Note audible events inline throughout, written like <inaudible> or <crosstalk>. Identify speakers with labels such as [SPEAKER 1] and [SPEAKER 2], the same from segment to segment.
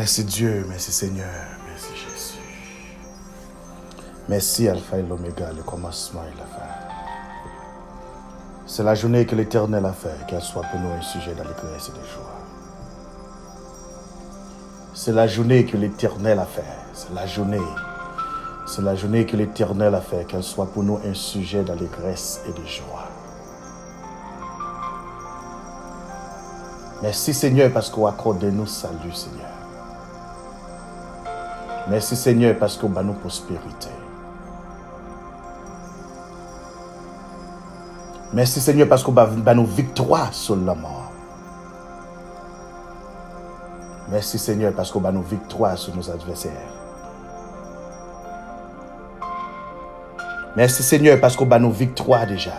[SPEAKER 1] Merci Dieu, merci Seigneur, merci Jésus. Merci Alpha et l'Oméga, le commencement et la fin. C'est la journée que l'Éternel a fait, qu'elle soit pour nous un sujet d'allégresse et de joie. C'est la journée que l'Éternel a fait. C'est la journée. C'est la journée que l'Éternel a fait, qu'elle soit pour nous un sujet d'allégresse et de joie. Merci Seigneur parce qu'on accorde nous salut Seigneur. Merci Seigneur parce qu'on bat nous prospérité. Merci Seigneur parce qu'on bat nous victoire sur la mort. Merci Seigneur parce qu'on bat nous victoire sur nos adversaires. Merci Seigneur parce qu'on bat nous victoire déjà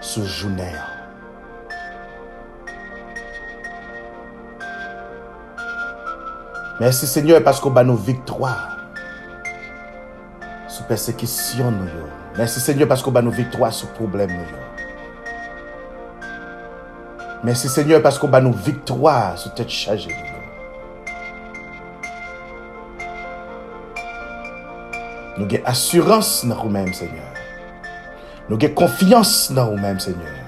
[SPEAKER 1] sur journée. Merci Seigneur parce qu'on bat nos victoires sous persécution. Nous. Merci Seigneur parce qu'on bat nos victoires sous problème. Nous. Merci Seigneur parce qu'on bat nos victoires sous tête chargée. Nous avons assurance dans nous-mêmes, Seigneur. Nous avons confiance dans nous-mêmes, Seigneur.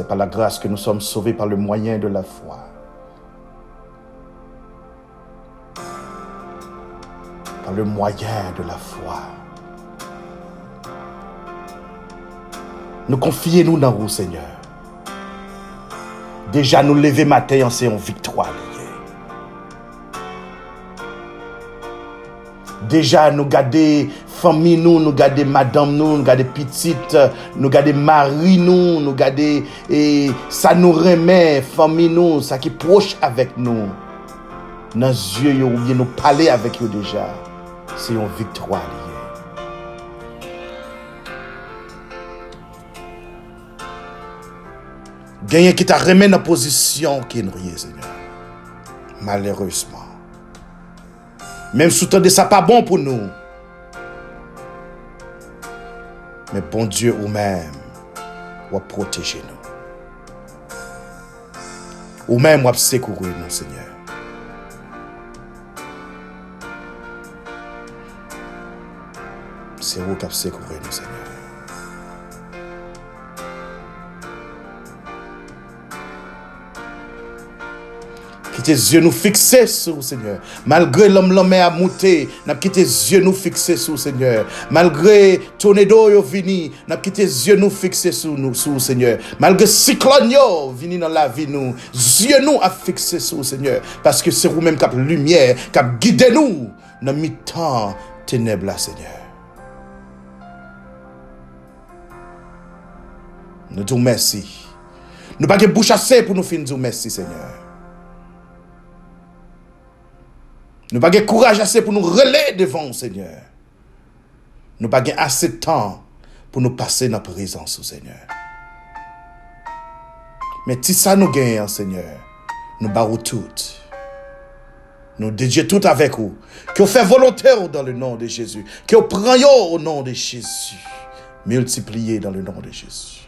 [SPEAKER 1] C'est par la grâce que nous sommes sauvés par le moyen de la foi. Par le moyen de la foi. Nous confions-nous dans vous, Seigneur. Déjà nous lever matin en séance victoire. Déjà nous garder fami nou, nou gade madame nou, nou gade pitit, nou gade mari nou, nou gade e, sa nou reme, fami nou, sa ki proche avek nou. Nan zye yo ouye nou pale avek yo deja, se yon victwa liye. Genyen ki ta remen nan pozisyon ki nou ye, Seigneur. Malereusement. Mem sou tande sa pa bon pou nou, Mais bon Dieu ou même, va protéger nous. Ou même va secourir nous, Seigneur. C'est vous qui avez secouru nous, Seigneur. Tes yeux nous fixés sur Seigneur. Malgré l'homme l'homme a monté, n'a quitté yeux nous fixés sur Seigneur. Malgré tornado yo vini, n'a quitté yeux nous fixés sur nous sur Seigneur. Malgré cyclone yo vini dans la vie nous, yeux nous a fixés sur Seigneur parce que c'est vous même qui lumière, qui guide nous dans mi-temps ténèbres Seigneur. Nous te merci. Nous pas de bouche assez pour nous finir merci Seigneur. Nous n'avons courage assez pour nous relayer devant Seigneur. Nous n'avons pas assez de temps pour nous passer dans la présence au Seigneur. Mais si ça nous gagne, Seigneur, nous barrons tout. Nous dédions tout avec vous. Que vous faites volontaire dans le nom de Jésus. Que vous preniez au nom de Jésus. Multipliez dans le nom de Jésus.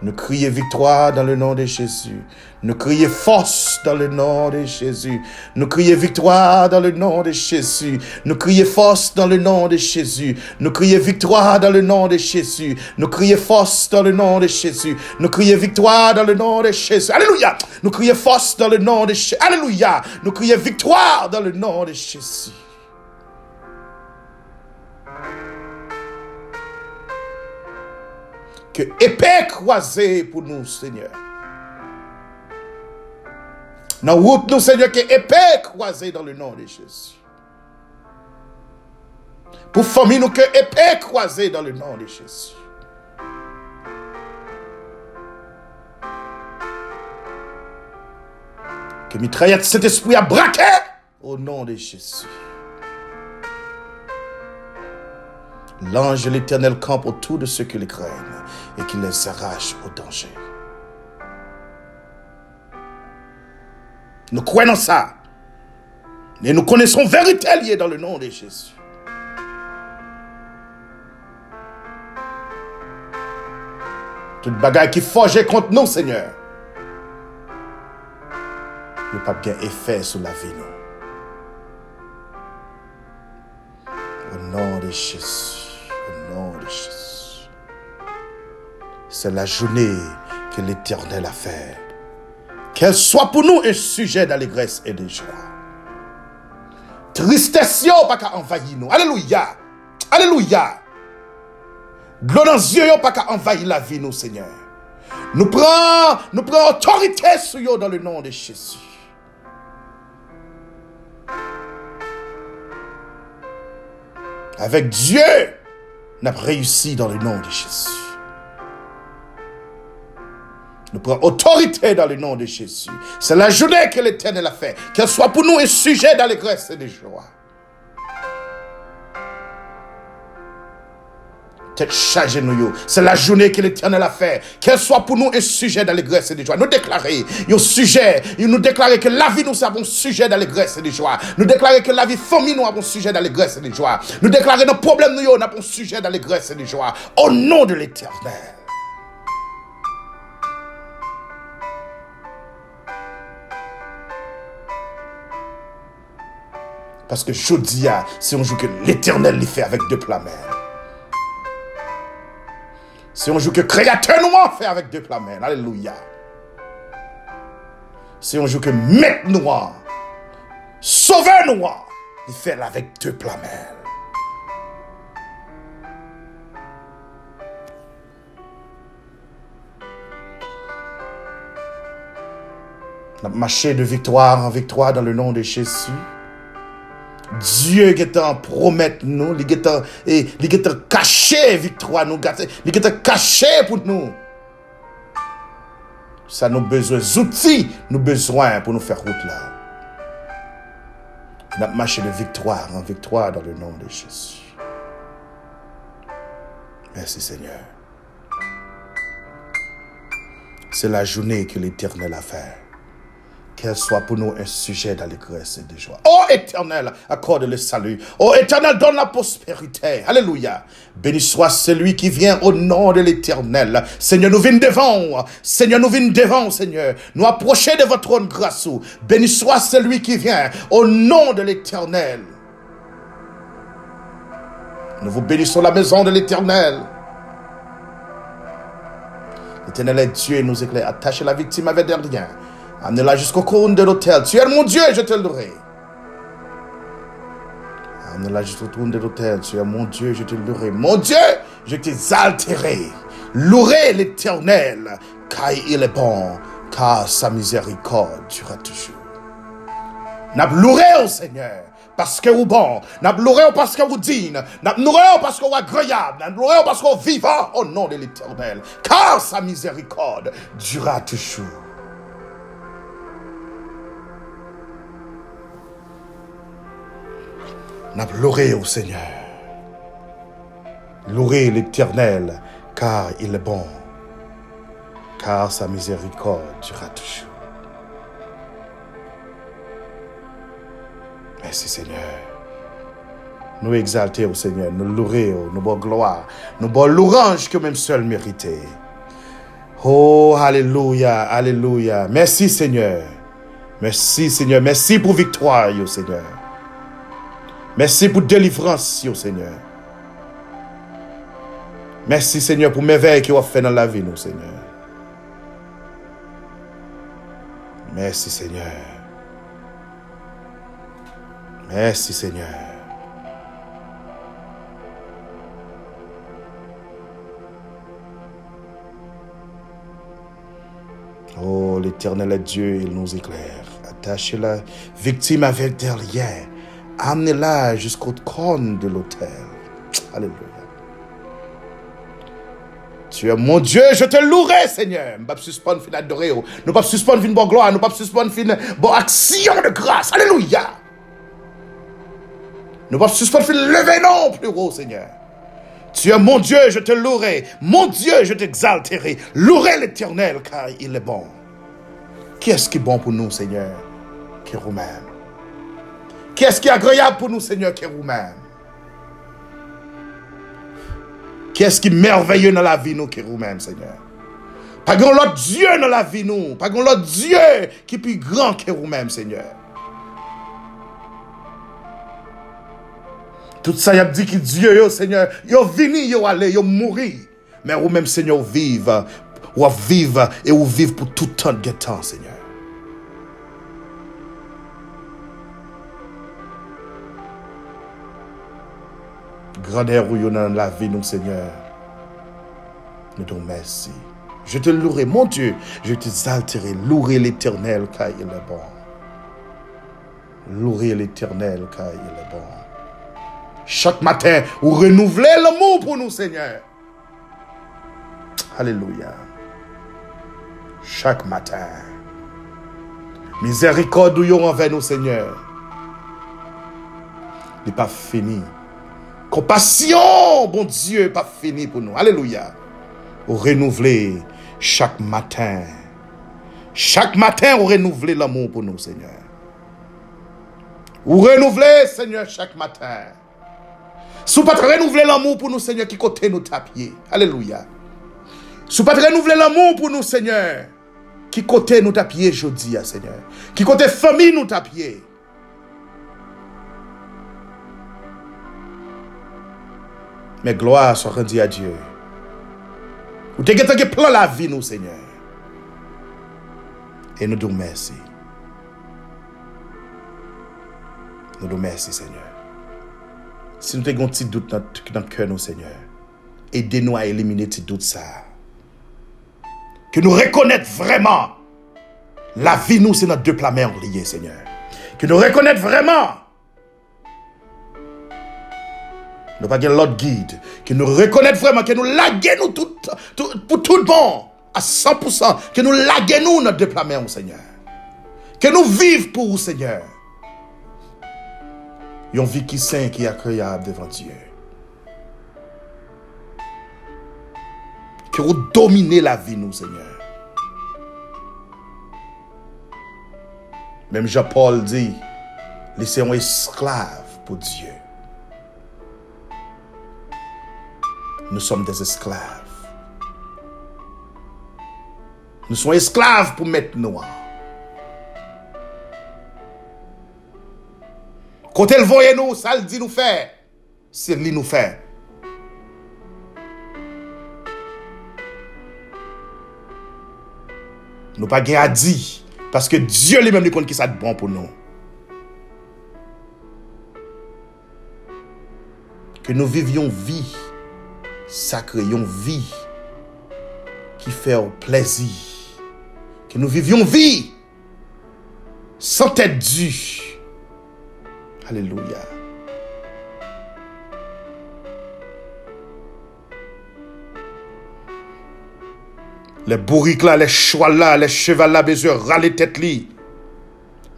[SPEAKER 1] Nous crions victoire dans le nom de Jésus. Nous crions force dans le nom de Jésus. Nous crions victoire dans le nom de Jésus. Nous crions force dans le nom de Jésus. Nous crions victoire dans le nom de Jésus. Nous crions force dans le nom de Jésus. Nous crions victoire dans le nom de Jésus. Alléluia. Nous crions force dans le nom de Jésus. Alléluia. Nous crions victoire dans le nom de Jésus. Que épée croisée pour nous, Seigneur. Dans route, nous, Seigneur, que épée croisée dans le nom de Jésus. Pour famille, nous, que épée croisée dans le nom de Jésus. Que mitraillette cet esprit a braqué au nom de Jésus. L'ange de l'éternel campe autour de ceux qui les craignent et qui les arrache au danger. Nous croyons ça. Et nous connaissons vérité liée dans le nom de Jésus. Tout bagay qui forge contre nous, Seigneur. Ne pas bien effet sur la vie, nous. Au nom de Jésus. C'est la journée que l'Éternel a fait. Qu'elle soit pour nous un sujet d'allégresse et de joie. Tristesse pas qu'à envahir nous. Alléluia. Alléluia. L'eau dans yeux pas qu'à envahir la vie nous, Seigneur. Nous prenons, nous prenons autorité sur eux dans le nom de Jésus. Avec Dieu, avons réussi dans le nom de Jésus. Nous prenons autorité dans le nom de Jésus. C'est la journée que l'Éternel a fait. Qu'elle soit pour nous un sujet d'allégresse et de joie. C'est la journée que l'Éternel a fait. Qu'elle soit pour nous un sujet d'allégresse et de joie. Nous déclarer un sujet. Nous déclarer que la vie nous avons un sujet d'allégresse et de joie. Nous déclarer que la vie famille nous avons un sujet d'allégresse et de joie. Nous déclarer nos problèmes nous avons un sujet d'allégresse et de joie. Au nom de l'Éternel. Parce que je dis, c'est un jour que l'éternel les fait avec deux plats C'est un jour que créateur noir fait avec deux plats Alléluia. C'est un jour que maître noir, sauveur noir, il fait avec deux plats On marché de victoire en victoire dans le nom de Jésus. Dieu qui est en promettre nous, il est en caché victoire nous, il est en caché pour nous. Ça nous besoin outils, nous besoin pour nous faire route là. Nous marché de victoire en victoire dans le nom de Jésus. Merci Seigneur. C'est la journée que l'Éternel a fait qu'elle soit pour nous un sujet d'allégresse et de joie. Oh éternel, accorde le salut. Oh éternel, donne la prospérité. Alléluia. Béni soit celui qui vient au nom de l'éternel. Seigneur, nous venons devant. Seigneur, nous venons devant, Seigneur. Nous approcher de votre trône grâce. Béni soit celui qui vient au nom de l'éternel. Nous vous bénissons la maison de l'éternel. L'éternel est Dieu et nous éclaire. Attachez la victime avec des rien. Amenez-la jusqu'au courant de l'hôtel. Tu es mon Dieu, je te louerai. Amenez-la jusqu'au courant de l'hôtel. Tu es mon Dieu, je te louerai. Mon Dieu, je t'exalterai. Louerai l'éternel, car il est bon, car sa miséricorde durera toujours. N'a au Seigneur parce que vous bon, n'a loué parce que vous digne, n'a parce que vous agréable, n'a loué parce que vous vivant au nom de l'éternel, car sa miséricorde durera toujours. N'a loué au Seigneur. Louez l'Éternel, car il est bon, car sa miséricorde durera toujours. Merci Seigneur. Nous exalter au Seigneur, nous louer, nous bon gloire, nous bon louange que même seul mérité. Oh, alléluia, alléluia. Merci Seigneur. Merci Seigneur. Merci pour victoire, Seigneur. Merci pour délivrance, Seigneur. Merci, Seigneur, pour merveilles que vous fait dans la vie, nous, Seigneur. Merci, Seigneur. Merci, Seigneur. Oh, l'éternel est Dieu, il nous éclaire. Attachez la victime avec liens Amenez-la jusqu'au trône de l'autel. Alléluia. Tu es mon Dieu, je te louerai, Seigneur. Nous ne pas suspendre adorer. Nous pas suspendre fin bonne gloire. Nous ne pas suspendre fin bonne action de grâce. Alléluia. Nous ne pas suspendre fin lever non plus haut, Seigneur. Tu es mon Dieu, je te louerai. Mon Dieu, je t'exalterai. Louerai l'éternel car il est bon. Qui est-ce qui est bon pour nous, Seigneur? Qui est même Qu'est-ce qui est agréable pour nous, Seigneur, que vous-même? Qu'est-ce qui est merveilleux dans la vie, nous, que vous-même, Seigneur? Pas grand l'autre Dieu dans la vie nous. Pas grand l'autre Dieu qui est plus grand que vous-même, Seigneur. Tout ça, y a dit que Dieu, yo, Seigneur, yo vini, yo allé, yo mourir. Mais vous-même, Seigneur, vive, ou vivre et vous vivre pour tout temps de temps, Seigneur. Grandeur ou dans la vie, nous, Seigneur. Nous te remercions. Je te louerai, mon Dieu. Je t'exalterai. Louerai l'éternel car il est bon. Louerai l'éternel car il est bon. Chaque matin, vous renouvelez l'amour pour nous, Seigneur. Alléluia. Chaque matin. Miséricorde ou envers nous, Seigneur. N'est pas fini. Compassion, bon Dieu, pas fini pour nous. Alléluia. Vous renouvelez chaque matin. Chaque matin, vous renouvelez l'amour pour nous, Seigneur. Vous renouvelez, Seigneur, chaque matin. Si vous pas renouveler l'amour pour nous, Seigneur, qui côté nous tapier. Alléluia. Si vous pas renouveler l'amour pour nous, Seigneur, qui côté nous tapier aujourd'hui, Seigneur. Qui côté famille nous tapier. Mais gloire soit rendue à Dieu. Vous avez plan la vie, nous, Seigneur. Et nous nous merci. Nous nous merci, Seigneur. Si nous avons un petit doute dans notre cœur, nous, Seigneur, aidez-nous à éliminer ce doute ça. Que nous reconnaître vraiment la vie, nous, c'est notre deux plats liés, Seigneur. Que nous reconnaître vraiment nous pas l'autre guide, qui nous reconnaît vraiment, que nous laguons tout, pour tout bon, à 100%, que nous laguons notre déploiement au Seigneur. Que nous vivons pour vous, Seigneur. Vie qui saint, qui est agréable devant Dieu. Que vous dominez la vie, nous, Seigneur. Même Jean-Paul dit, laissez-moi esclave pour Dieu. nous sommes des esclaves. Nous sommes esclaves pour mettre noir. Quand elle voyait nous, ça le dit nous faire. C'est lui nous faire. Nous pas gain à dire. Parce que Dieu lui-même lui compte qui ça de bon pour nous. Que nous vivions vie sacré, une vie qui fait plaisir. Que nous vivions vie sans tête due. Alléluia. Les bourriques là, les chevals là, les chevals là, besoin râler tête li.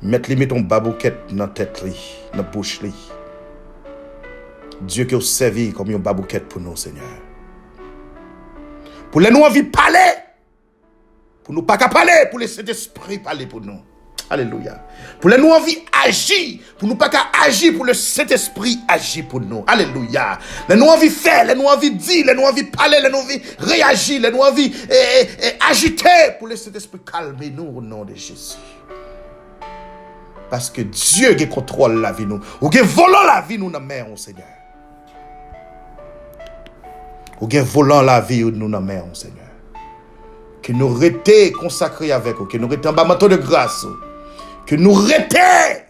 [SPEAKER 1] Mettre li ton babouquette dans tête li, dans bouche. Dieu qui a servi comme une babouquette pour nous, Seigneur. Pour les nous envie parler. Pour nous pas qu'à parler, pour laisser Saint-Esprit parler pour nous. Alléluia. Pour les nous envie agir, pour nous pas qu'à agir, pour le Saint-Esprit agir pour nous. Alléluia. Les nous envie faire, les nous envie dire, les nous envie parler, les nous envie réagir, les nous envie eh, eh, eh, agiter, pour le Saint-Esprit calmer nous au nom de Jésus. Parce que Dieu qui contrôle la vie nous, ou qui volant la vie nous dans la Seigneur. Ou gen volant la vie ou nous dans main, Seigneur. Que nous restions consacrés avec vous, que nous restions en bas de grâce, que nous restions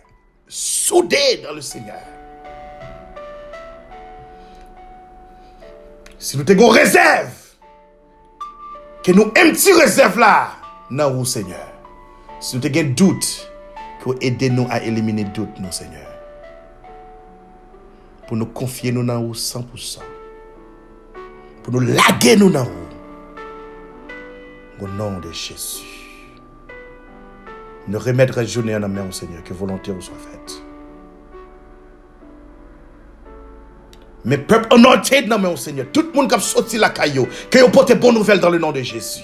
[SPEAKER 1] soudés dans le Seigneur. Si nous avons réserve, que nous une petite réserve là, dans vous, Seigneur. Si nous avons doute, que aider nous à éliminer doute, nous, Seigneur. Pour nous confier nous dans vous 100% pour nous laguer nous dans Au nom de Jésus. Ne remettre journée en main au Seigneur, que volonté soit faite. Mais peuple anointé dans main au Seigneur, tout le monde qui a sorti la caillou, que vous portez bonne nouvelle dans le nom de Jésus.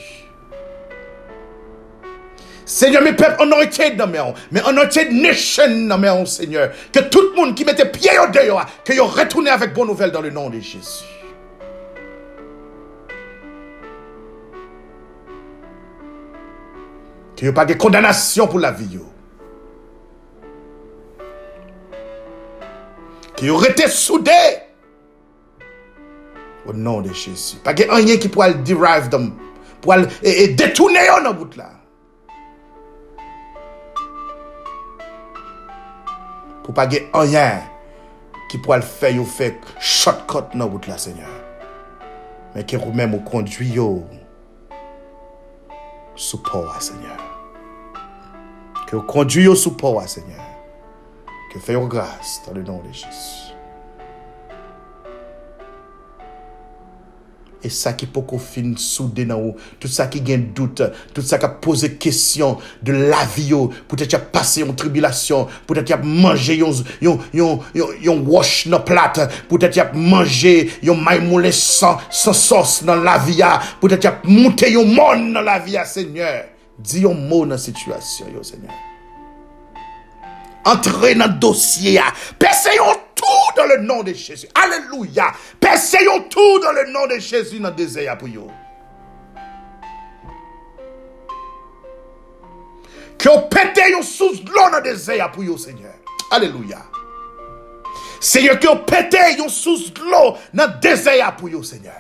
[SPEAKER 1] Seigneur, mes peuples anointé dans main, mais anointé nation dans main au Seigneur, que tout le monde qui mettait pied au dehors, que vous retourné avec bonne nouvelle dans le nom de Jésus. Ki yo pa ge kondanasyon pou la vi yo. Ki yo rete soude. Ou nan de chesi. Pa ge anyen ki pou al derive dem. Pou al e, e detoune yo nan bout la. Pou pa ge anyen ki pou al fe yo fe shortcut nan bout la seigneur. Men ki ou men mou kondwi yo. Sou pou a seigneur. Que yo sous power, Seigneur. Que fait grâce dans le nom de Jésus. Et ça qui peut qu'on fin soudé dans vous, tout ça qui gagne doute, tout ça qui a posé question de la vie, yo, peut-être y a passé en tribulation, peut-être y a mangé yon wash dans plate, peut-être y a mangé yon maïmoulé sans, sans sauce dans la vie, ya. peut-être y a monté yon monde dans la vie, ya, Seigneur. Dis yon mot dans la situation, yo, Seigneur. Entrez dans le dossier. Percez-yon tout dans le nom de Jésus. Alléluia. Percez-yon tout dans le nom de Jésus dans le désert pour vous. Que vous pétez yon sous l'eau dans le désert pour vous, Seigneur. Alléluia. Seigneur, que vous pétez yon sous l'eau dans le désert pour vous, Seigneur.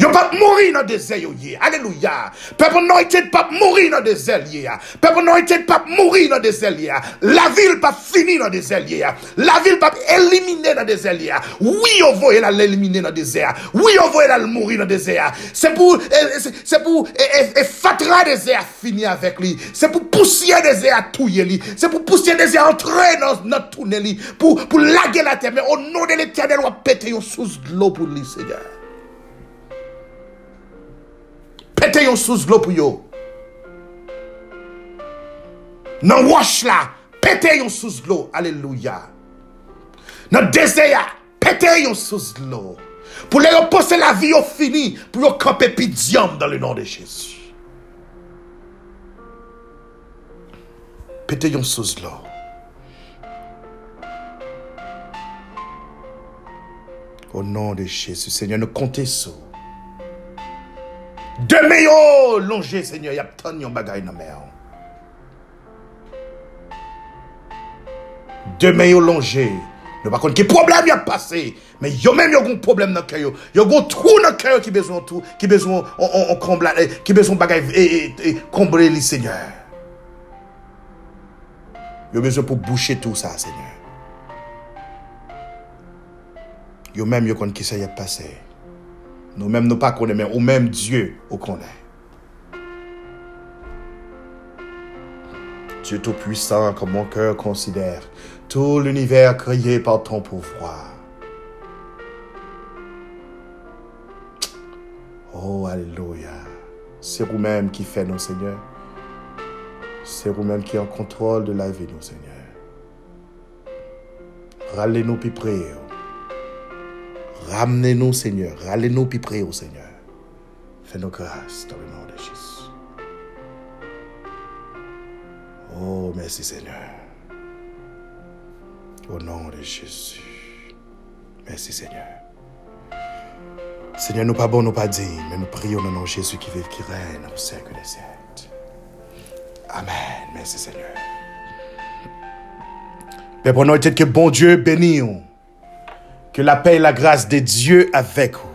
[SPEAKER 1] Yo pas mourir dans yo yé. Alléluia. Peuple anointed pas mourir dans désert yé. Peuple anointed pas mourir dans désert yé. La ville pas fini dans désert yé. La ville pas éliminer dans désert yé. Oui, on voit la l'éliminer dans le désert. Oui, on voit la mourir dans le désert. C'est pour eh, c'est- pour et, fatra désert fini avec lui. C'est pour pousser désert touyer lui. C'est pour pousser désert entrer dans notre tourner lui pour pour laguer la terre mais au nom de l'Éternel on péter sous l'eau pour lui Seigneur. Pété yon sous l'eau pour yo. Nan wash là, pété yon sous l'eau. Alléluia. Nan désert, pété yon sous l'eau. Pour les reposer la vie au fini, pour yo camper dans le nom de Jésus. Pété yon sous l'eau. Au nom de Jésus, Seigneur, nous comptez sur. Deme yo longe, Seigneur, yap ton yon bagay nan mè an. Deme yo longe, nou bakon ki problem yap pase, men yo men yo goun problem nan kè yo, yo goun trou nan kè yo ki bezon trou, ki bezon, on, on, on kombla, eh, ki bezon bagay, eh, eh, e, e, e, kombre li, Seigneur. Yo bezon pou boucher tout sa, Seigneur. Yo men yo kon ki se yap pase, passé. Nous-mêmes, nous pas connaissons, mais ou même Dieu, au connaît. Dieu Tout-Puissant, comme mon cœur considère, tout l'univers créé par ton pouvoir. Oh, Alléluia. C'est vous-même qui fait nos Seigneur. C'est vous-même qui est en contrôle de la vie, nos Seigneur. Râlez-nous puis priez. Ramenez-nous, Seigneur. Ramenez-nous puis priez au Seigneur. Fais-nous grâce dans le nom de Jésus. Oh, merci, Seigneur. Au nom de Jésus. Merci, Seigneur. Seigneur, nous pas bon, nous pas dignes, mais nous prions au nom de Jésus qui vive, qui règne au siècle des siècles. Amen. Merci, Seigneur. Père, pour nous, que bon Dieu bénisse. Que la paix et la grâce de Dieu avec vous.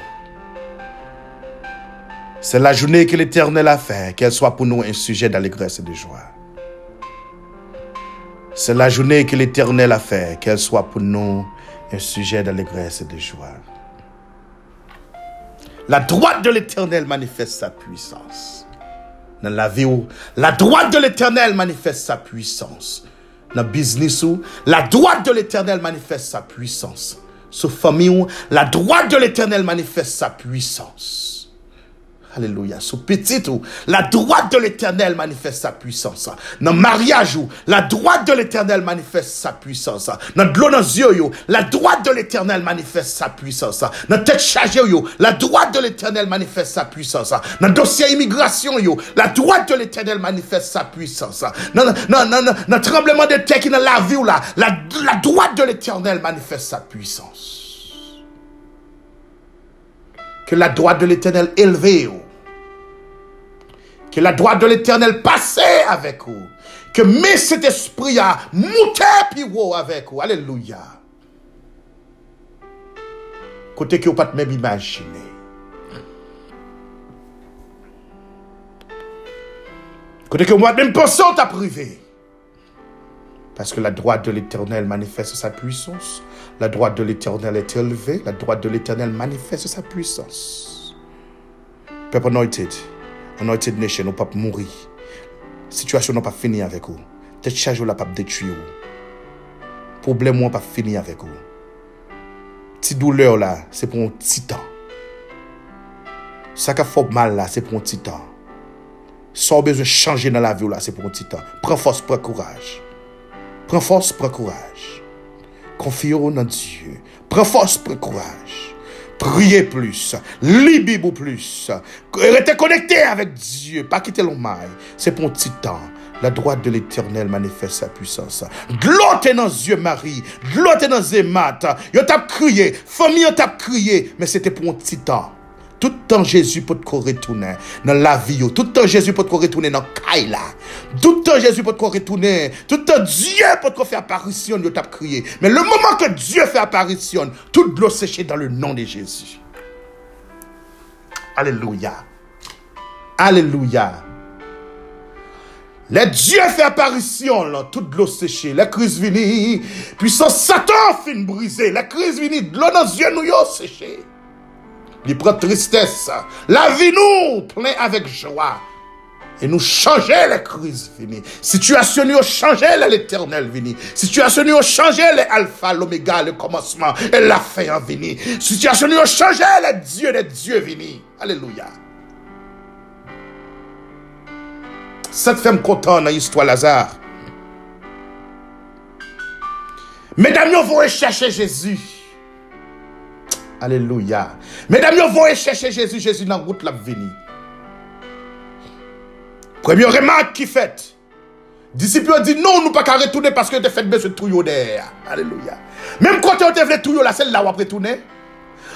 [SPEAKER 1] C'est la journée que l'Éternel a fait, qu'elle soit pour nous un sujet d'allégresse et de joie. C'est la journée que l'Éternel a fait, qu'elle soit pour nous un sujet d'allégresse et de joie. La droite de l'Éternel manifeste sa puissance. Dans la vie où la droite de l'Éternel manifeste sa puissance. Dans le business où la droite de l'Éternel manifeste sa puissance. Sous famille la droite de l'Éternel manifeste sa puissance. Alléluia. Sous petit ou, la droite de l'éternel manifeste sa puissance. Dans mariage ou, la droite de l'éternel manifeste sa puissance. Dans de l'eau dans la droite de l'éternel manifeste sa puissance. Dans tête chargée, yo, la droite de l'éternel manifeste sa puissance. Dans dossier immigration, yo, la droite de l'éternel manifeste sa puissance. Dans, dans, tremblement de terre qui dans la vie ou la, la droite de l'éternel manifeste sa puissance. Que la droite de l'éternel élevée, yo, Que la droite de l'éternel passe avec vous. Que mais cet esprit a monté avec vous. Alléluia. Côté que vous pas même imaginer. Côté que vous même penser à privé. Parce que la droite de l'éternel manifeste sa puissance. La droite de l'éternel est élevée. La droite de l'éternel manifeste sa puissance. Peuple anointed. Anoited Nation ou pap mouri. Sityasyon ou pap fini avèk ou. Tèt chaj ou la pap detuy ou. Problem ou pap fini avèk ou. Ti doule ou la, se pou an titan. Sa ka fòp mal la, se pou an titan. Sa ou bezwen chanje nan la vi ou la, se pou an titan. Pren fòs, pren kouraj. Pren fòs, pren kouraj. Konfiyo ou nan Diyo. Pren fòs, pren kouraj. Priez plus. Lis plus. Restez connecté avec Dieu. Pas quitter l'homme. C'est pour un petit. La droite de l'éternel manifeste sa puissance. Glotte dans Dieu Marie. Glotte dans Zémat. Yo t'a crié. Famille t'a crié. Mais c'était pour un petit. Tout le temps Jésus peut te retourner dans la vie. Tout le temps Jésus peut te retourner dans Kaila. Tout le temps Jésus peut te retourner. Tout le temps Dieu peut faire apparition. Mais le moment que Dieu fait apparition, toute l'eau séchée dans le nom de Jésus. Alléluia. Alléluia. Les dieux fait apparition, là, toute l'eau séchée, la crise puis puissance Satan fin brisé, la crise vini, de l'eau dans les yeux nous séché. Il prend tristesse, la vie nous plein avec joie. Et nous changer les crises fini. Situation nous changer l'éternel vini. Situation nous changer les alpha, l'oméga, le commencement et la en vini. Situation nous changer les dieux, les dieux vini. Alléluia. Cette femme content dans l'histoire Lazare. Mesdames, vous vont chercher Jésus. Alléluia. Mesdames, vous vont chercher Jésus, Jésus dans la route la venue. Première remarque qui fait. Disciples dit non, nous pas qu'à retourner parce que tu fait besoin de tout derrière. Alléluia. Même quand tu as fait tout là, c'est là où après retourner.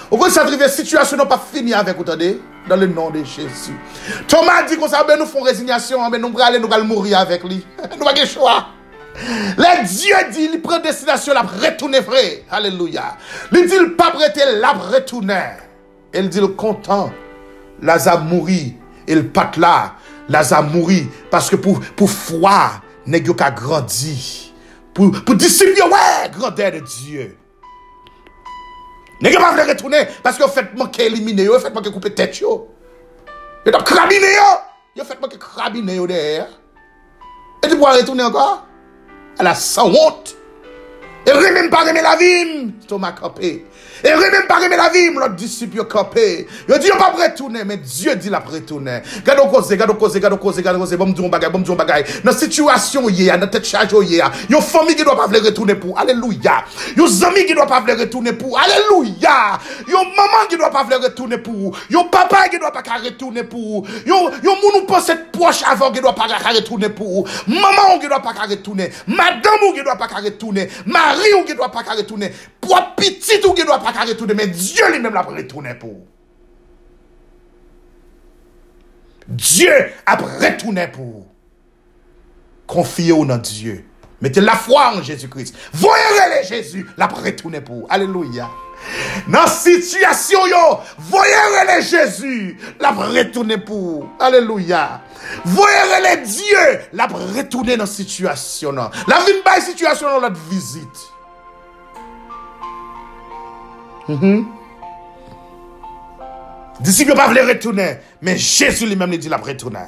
[SPEAKER 1] Au ça la situation n'a pas fini avec vous, attendez, dans le nom de Jésus. Thomas dit qu'on ben nous font résignation, mais ben nous allons nous mourir avec lui. <laughs> nous pas de choix. Le Dieu dit, il prend destination, la retourner vrai. Alléluia. Il dit, il pas prêté, la retourner. Il dit, content. Lazare mourit. Il pas là. Lazare mourit. Parce que pour, pour foi, n'est pas grandi. Pour, pour disciple, ouais, grandeur de Dieu. N'est pas voulu retourner parce que vous faites manquer éliminer, vous faites manquer couper tête. Vous faites crabiner, manquer crabiner derrière. Et tu pourras retourner encore? Elle a sans honte. Et même pas aimer la vie, Thomas campé. Et même pas aimer la vie, l'autre disciple campé. Il dit, on pas retourner, mais Dieu dit la retourner. Gado cause, gado cause, gado cause, gado cause, bon me bagay, bon me bagay. Dans situation yé, dans tête charge yé, yon famille qui doit pas vouloir retourner pour. Alléluia. Yon amis qui doit pas vouloir retourner pour. Alléluia. Yon maman qui doit pas vouloir retourner pour. Yon papa qui doit pas retourner pour. Yon yon moun pense être proche avant qui doit pas retourner pour. Maman qui doit pas retourner. Madame qui doit pas retourner. Marie ou qui doit pas retourner. Pour petit ou qui doit pas retourner. Mais Dieu lui-même l'a retourné pour. Dieu a retourné pour. Confiez-vous dans Dieu. Mettez la foi en Jésus-Christ. Voyez les Jésus, l'a retourné pour. Alléluia. Dans la situation, yo, voyez les Jésus, l'a retourné pour. Alléluia. Voyez les Dieu, l'a retourné dans la situation. La vie de situation, dans la visite. Mm Disciples ne pas retourner, mais Jésus lui-même lui dit la retourner.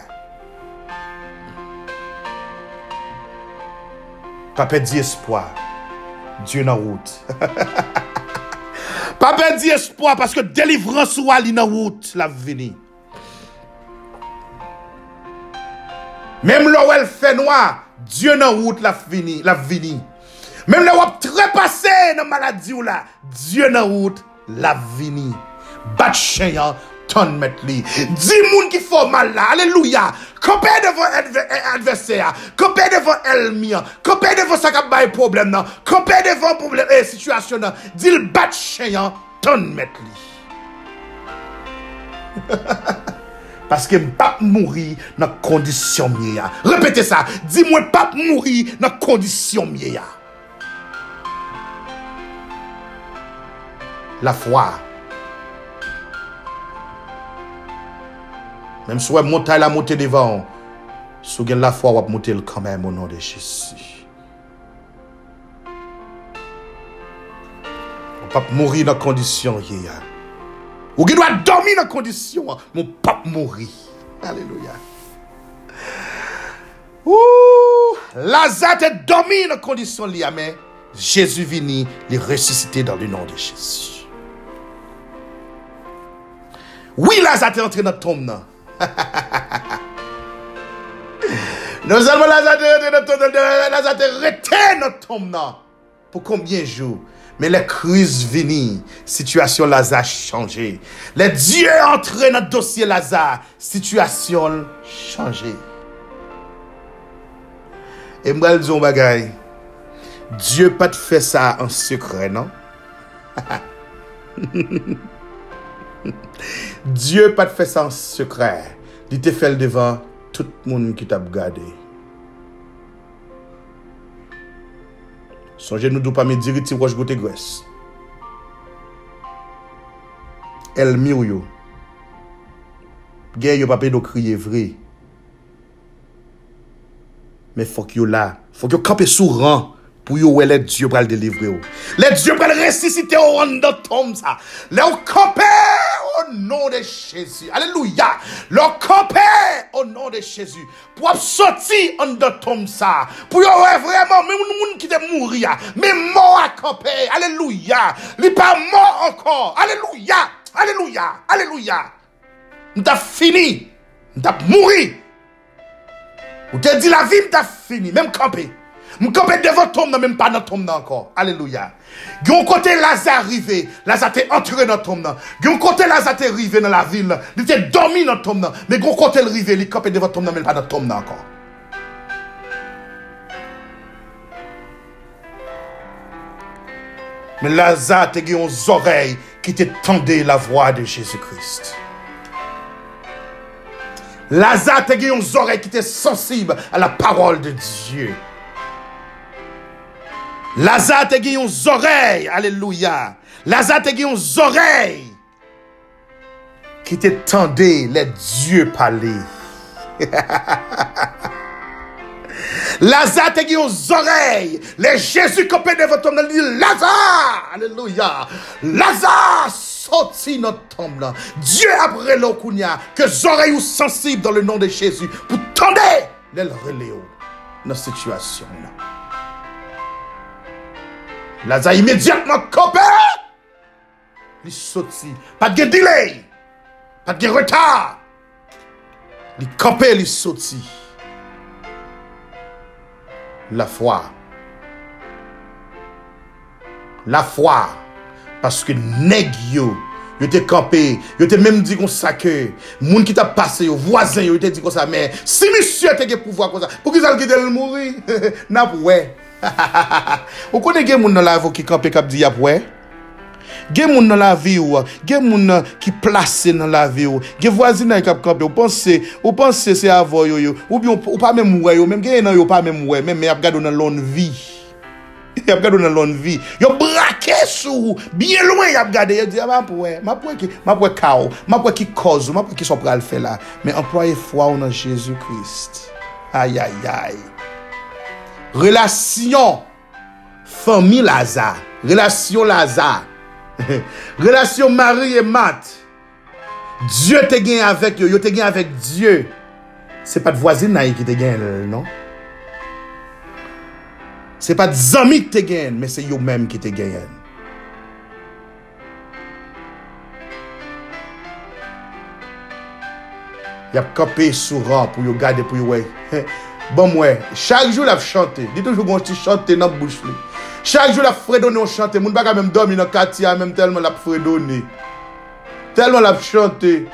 [SPEAKER 1] Pas dit espoir. Dieu dans route. <laughs> pas dit espoir parce que délivrance ali dans route la. Même là où fait noir, Dieu dans route la vini. Même là où trépassé dans maladie ou là, Dieu dans route la vini. Bat chien ton met li. Di moun qui font mal là, alléluia. Campé devant adversaire, campé devant ennemi, campé devant ça qui problème là, campé devant problème et situation là. Dis le bat chien ton li. Paske m pap mouri nan kondisyon miye ya. Repete sa. Di mwen pap mouri nan La fwa. Mem sou wè montay la monte devan. Sou gen la fwa wap monte l kamem o nan de Jezi. Ou pap mouri nan kondisyon ye ya. Ou gen wè dormi nan kondisyon. Moun pap mouri. Aleluya. Ou. Lazare te dormi kondisyon li ya men. Jezi vini li resusite dan le nan de Jezi. Oui, Lazare te entre nan tombe nan. <laughs> non seulement Lazare te entre nan tombe nan, Lazare rete nan tombe nan. Pou konbyen jou? Men le kriz vini, situasyon Lazare chanje. Le dieu entre nan dosye Lazare, situasyon chanje. E mbrel zon bagay, dieu pat fè sa an sekre, nan? Diyo pat fè sans sekre, li te fèl devan tout moun ki tap gade. Son genou dou pa mi diri ti waj gote gres. El mi ou yo. Gen yo pape do kriye vre. Men fok yo la. Fok yo kape sou ran. Pou yo we let Diyo pral delivre yo. Let Diyo pral resisite yo an do tom sa. Le yo kape! O non de Chezi. Aleluya. Le kope o non de Chezi. Pou ap soti an da tom sa. Pou yo we vreman, men moun moun ki te mouri ya. Men mou a kope. Aleluya. Li pa mou ankon. Aleluya. Aleluya. Aleluya. Mta fini. Mta mouri. Ou te di la vi mta fini. Men mkope. M kope devan tom nan, men pa nan tom nan ankon. Aleluya. Gyon kote Lazare rive, Lazare te entre nan tom nan. Lazare te rive nan la vil nan, li te domi nan tom nan. Men gyon kote l rive, li kope devan tom nan, men pa nan Lazare te gyon zorey ki te tende la vwa de Jezu Christ. Lazare te gyon zorey ki te sensib a la parol de Diyo. Lazare te gen yon zorey, aleluya. Lazare te gen yon zorey ki te tende le Diyo pale. <laughs> Lazare te gen yon zorey, le Jezu kope de nan li, Lazare, aleluya. Lazare soti not tom nan. Diyo apre lo kounya, ke zorey ou sensib dan le nan de Jezu, pou tende le releo nan situasyon nan. Laza imediatman kope, li soti, pat gen delay, pat gen retar, li kope li soti. La fwa, la fwa, paske neg yo, Yo te kope. yo te menm di kon sake, moun ki ta pase yo, Vwazen yo, yo te di kon sa men, si misye te ge pouvo kon sa, pou ki zal ki del mouri, <laughs> nap wey. <laughs> Ou konen gen moun nan la vo ki kampe kap di yap we? Gen moun nan la vi ou, gen moun nan ki plase nan la vi ou, gen vwazi nan kap kampe, ou panse, ou panse se avoy yo yo, ou bi ou pa men mwe yo, men gen nan yo pa men mwe, men men ap gado nan lon vi. <laughs> Yap gado nan lon vi. Yo brake sou, biye lwen yap gade, yo di, ah, ma pou wè, ma pou wè ki, ma pou wè ka ou, ma pou wè ki koz ou, ma pou wè ki sopral fe la. Men employe fwa ou nan Jezu Krist. Ayayay. relasyon fami laza, relasyon laza, <laughs> relasyon mari e mat, Diyo te gen avèk yo, yo te gen avèk Diyo, se pat vwazin nan yi ki te gen, non? Se pat zami ki te gen, men se yo menm ki te gen. Yap kapè sou ran pou yo gade pou yo wey. Bon mwen, chak jou la f chante, di toujou gwen ti chante nan bouch li. Chak jou la fredone ou chante, moun baka menm domi nan ya menm telman la fredone. Telman la f chante.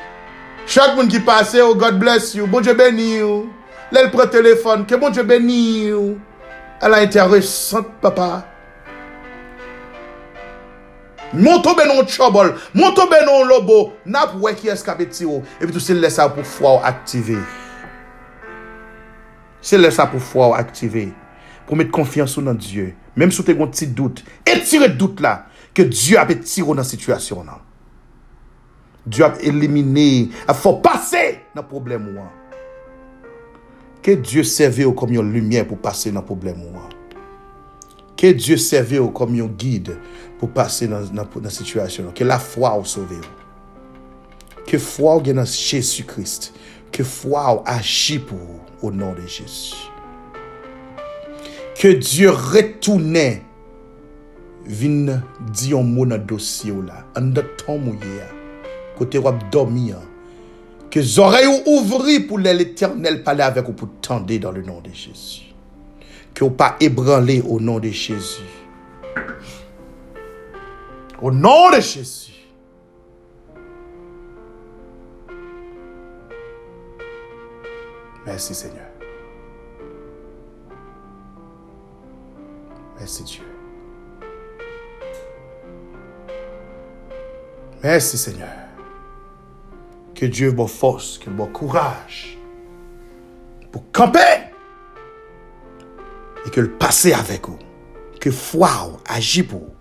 [SPEAKER 1] Chak moun ki pase, oh God bless you, bon je beni you. Lè l pre telefon, ke bon je beni you. A la interre sante papa. Mon tombe non trouble, mon tombe non lobo, nap wè ki eskape tiro, epi tou se lè sa pou fwa ou. Se lè sa pou fwa ou aktive. Pou met konfiansou nan Diyo. Mem sou te gon ti dout. Etire dout la. Ke Diyo apè tiro nan situasyon nan. Diyo ap elimine. Ap fò pase nan problem ou an. Ke Diyo serve ou kom yon lumyen pou pase nan problem ou an. Ke Diyo serve ou kom yon guide pou pase nan, nan, nan situasyon nan. Ke la fwa ou sove ou. Ke fwa ou gen nan Jésus Christ. Ke fwa ou aji pou ou. Ou nan de Jesu. Ke Diyo retoune. Vin di yon moun nan dosye ou la. An de ya. Kote wap domi. Ke zore ou ouvri pou lè l'Eternel pale avek ou pou tende dan le nan de Jesu. que vous pas ébranlé au nom de Jésus. Au nom de Jésus. Merci Seigneur. Merci Dieu. Merci Seigneur. Que Dieu vous force, que vous courage pour camper et que le passé avec vous. Que foi agit pour vous.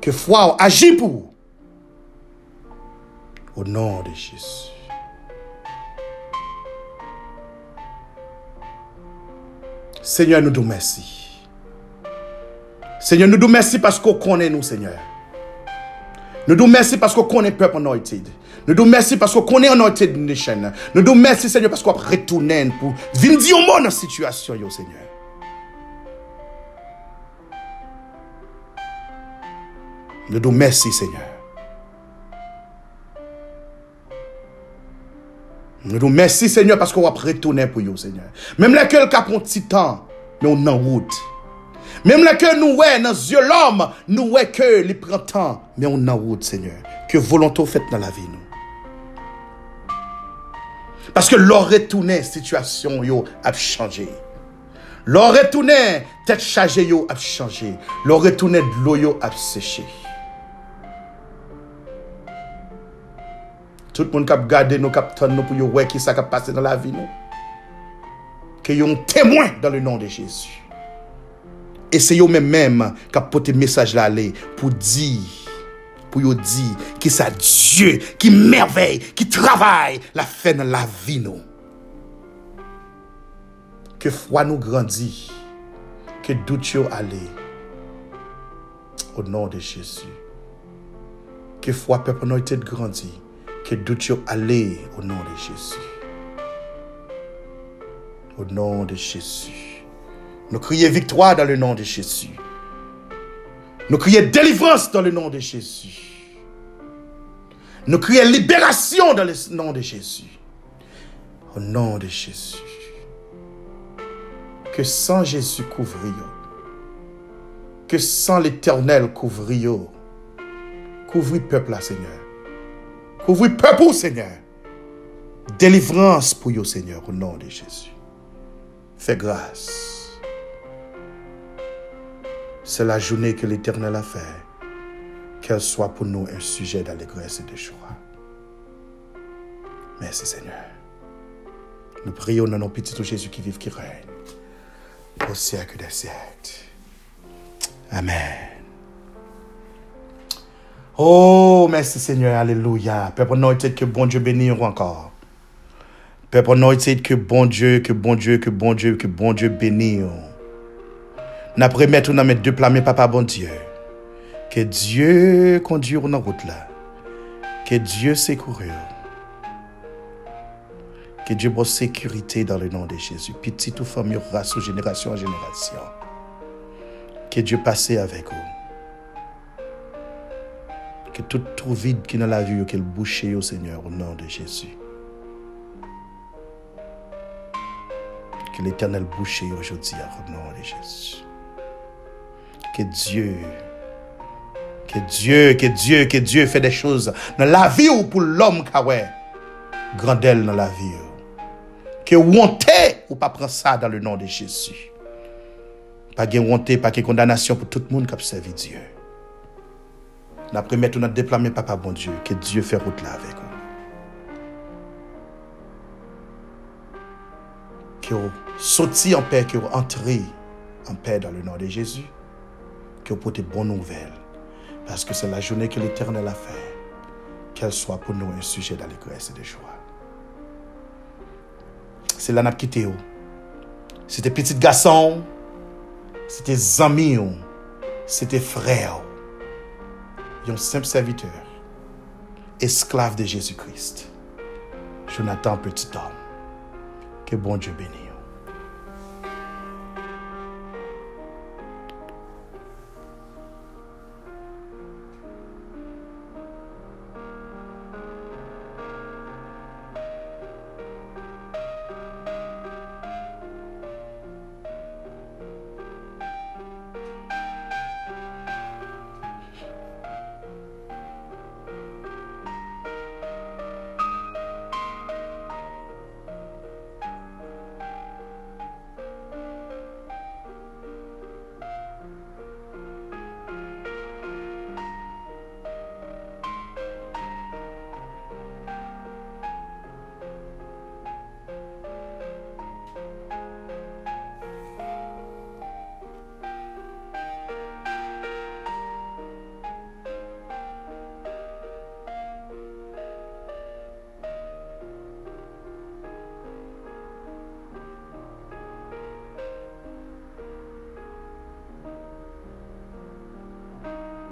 [SPEAKER 1] Que foi agit pour vous. Au nom de Jésus. Seigneur, nous nous merci. Seigneur, nous nous merci parce qu'on connaît nous, Seigneur. Nous nous merci parce qu'on connaît peuple anointed. Nous nous merci parce qu'on connaît anointed nation. Nous nous merci, Seigneur, parce qu'on retourne pour venir dire au la situation, yo, Seigneur. Nous nous merci, Seigneur. Nous nous merci, Seigneur, parce qu'on va retourner pour vous, Seigneur. Même là que le cap un mais on en route. Même là que nous, ouais, dans yeux l'homme, nous, ouais, que les printemps, mais on en route, Seigneur. Que volonté faite dans la vie, nous. Parce que leur retourné, situation, yo, a changé. Leur retourné, tête chargée, yo, a changé. Leur retourné de l'eau, yo, a séché. Tout moun kap gade nou kap ton nou pou yo wè ki sa kap pase nan la vi nou. Ke yon témoin dan le nan de Jésus. E se yo men men kap pote mesaj la le pou di, pou yo di ki sa Diyo, ki merveil, ki travay la fè nan la vi nou. Ke fwa nou grandi, ke dout yo ale. O nan de Jésus. Ke fwa pep nou ete grandi. Que doute aller au nom de Jésus. Au nom de Jésus. Nous crions victoire dans le nom de Jésus. Nous crions délivrance dans le nom de Jésus. Nous crions libération dans le nom de Jésus. Au nom de Jésus. Que sans Jésus couvrir, que sans l'éternel couvrir, couvrir peuple, Seigneur. Couvrir peuple, Seigneur. Délivrance pour vous, Seigneur, au nom de Jésus. Fais grâce. C'est la journée que l'Éternel a fait. Qu'elle soit pour nous un sujet d'allégresse et de joie. Merci Seigneur. Nous prions dans nos petits Jésus qui vive, qui règne. Au siècle des siècles. Amen. Oh, merci Seigneur. Alléluia. Peuple anointed, que bon Dieu bénisse encore. Peuple anointed, que bon Dieu, que bon Dieu, que bon Dieu, que bon Dieu bénisse. N'a remettre n'a mettre deux plats, papa bon Dieu. Que Dieu conduise dans route là. Que Dieu secoue. Que Dieu bosse sécurité dans le nom de Jésus. Petit ou famille, race génération en génération. Que Dieu passe avec vous. Que tout trou vide qui est dans la vie, qu'il bouche au Seigneur au nom de Jésus. Que l'éternel bouche aujourd'hui au nom de Jésus. Que Dieu, que Dieu, que Dieu, que Dieu fait des choses dans la vie ou pour l'homme qui a grandelle dans la vie. Que honte ou pas prendre ça dans le nom de Jésus. Pas de honte, pas de condamnation pour tout le monde qui a servi Dieu. N'a remettre notre déploiement, papa bon Dieu, que Dieu fait route là avec vous. Que vous sortiez en paix, que vous entrez en paix dans le nom de Jésus. Que vous portez bonnes nouvelles. Parce que c'est la journée que l'Éternel a fait. Qu'elle soit pour nous un sujet d'allégresse et de joie. C'est là n'a quitté. C'était petit garçon. C'était amis. C'était frère. Un simple serviteur. Esclave de Jésus-Christ. Jonathan, petit homme. Que bon Dieu bénisse.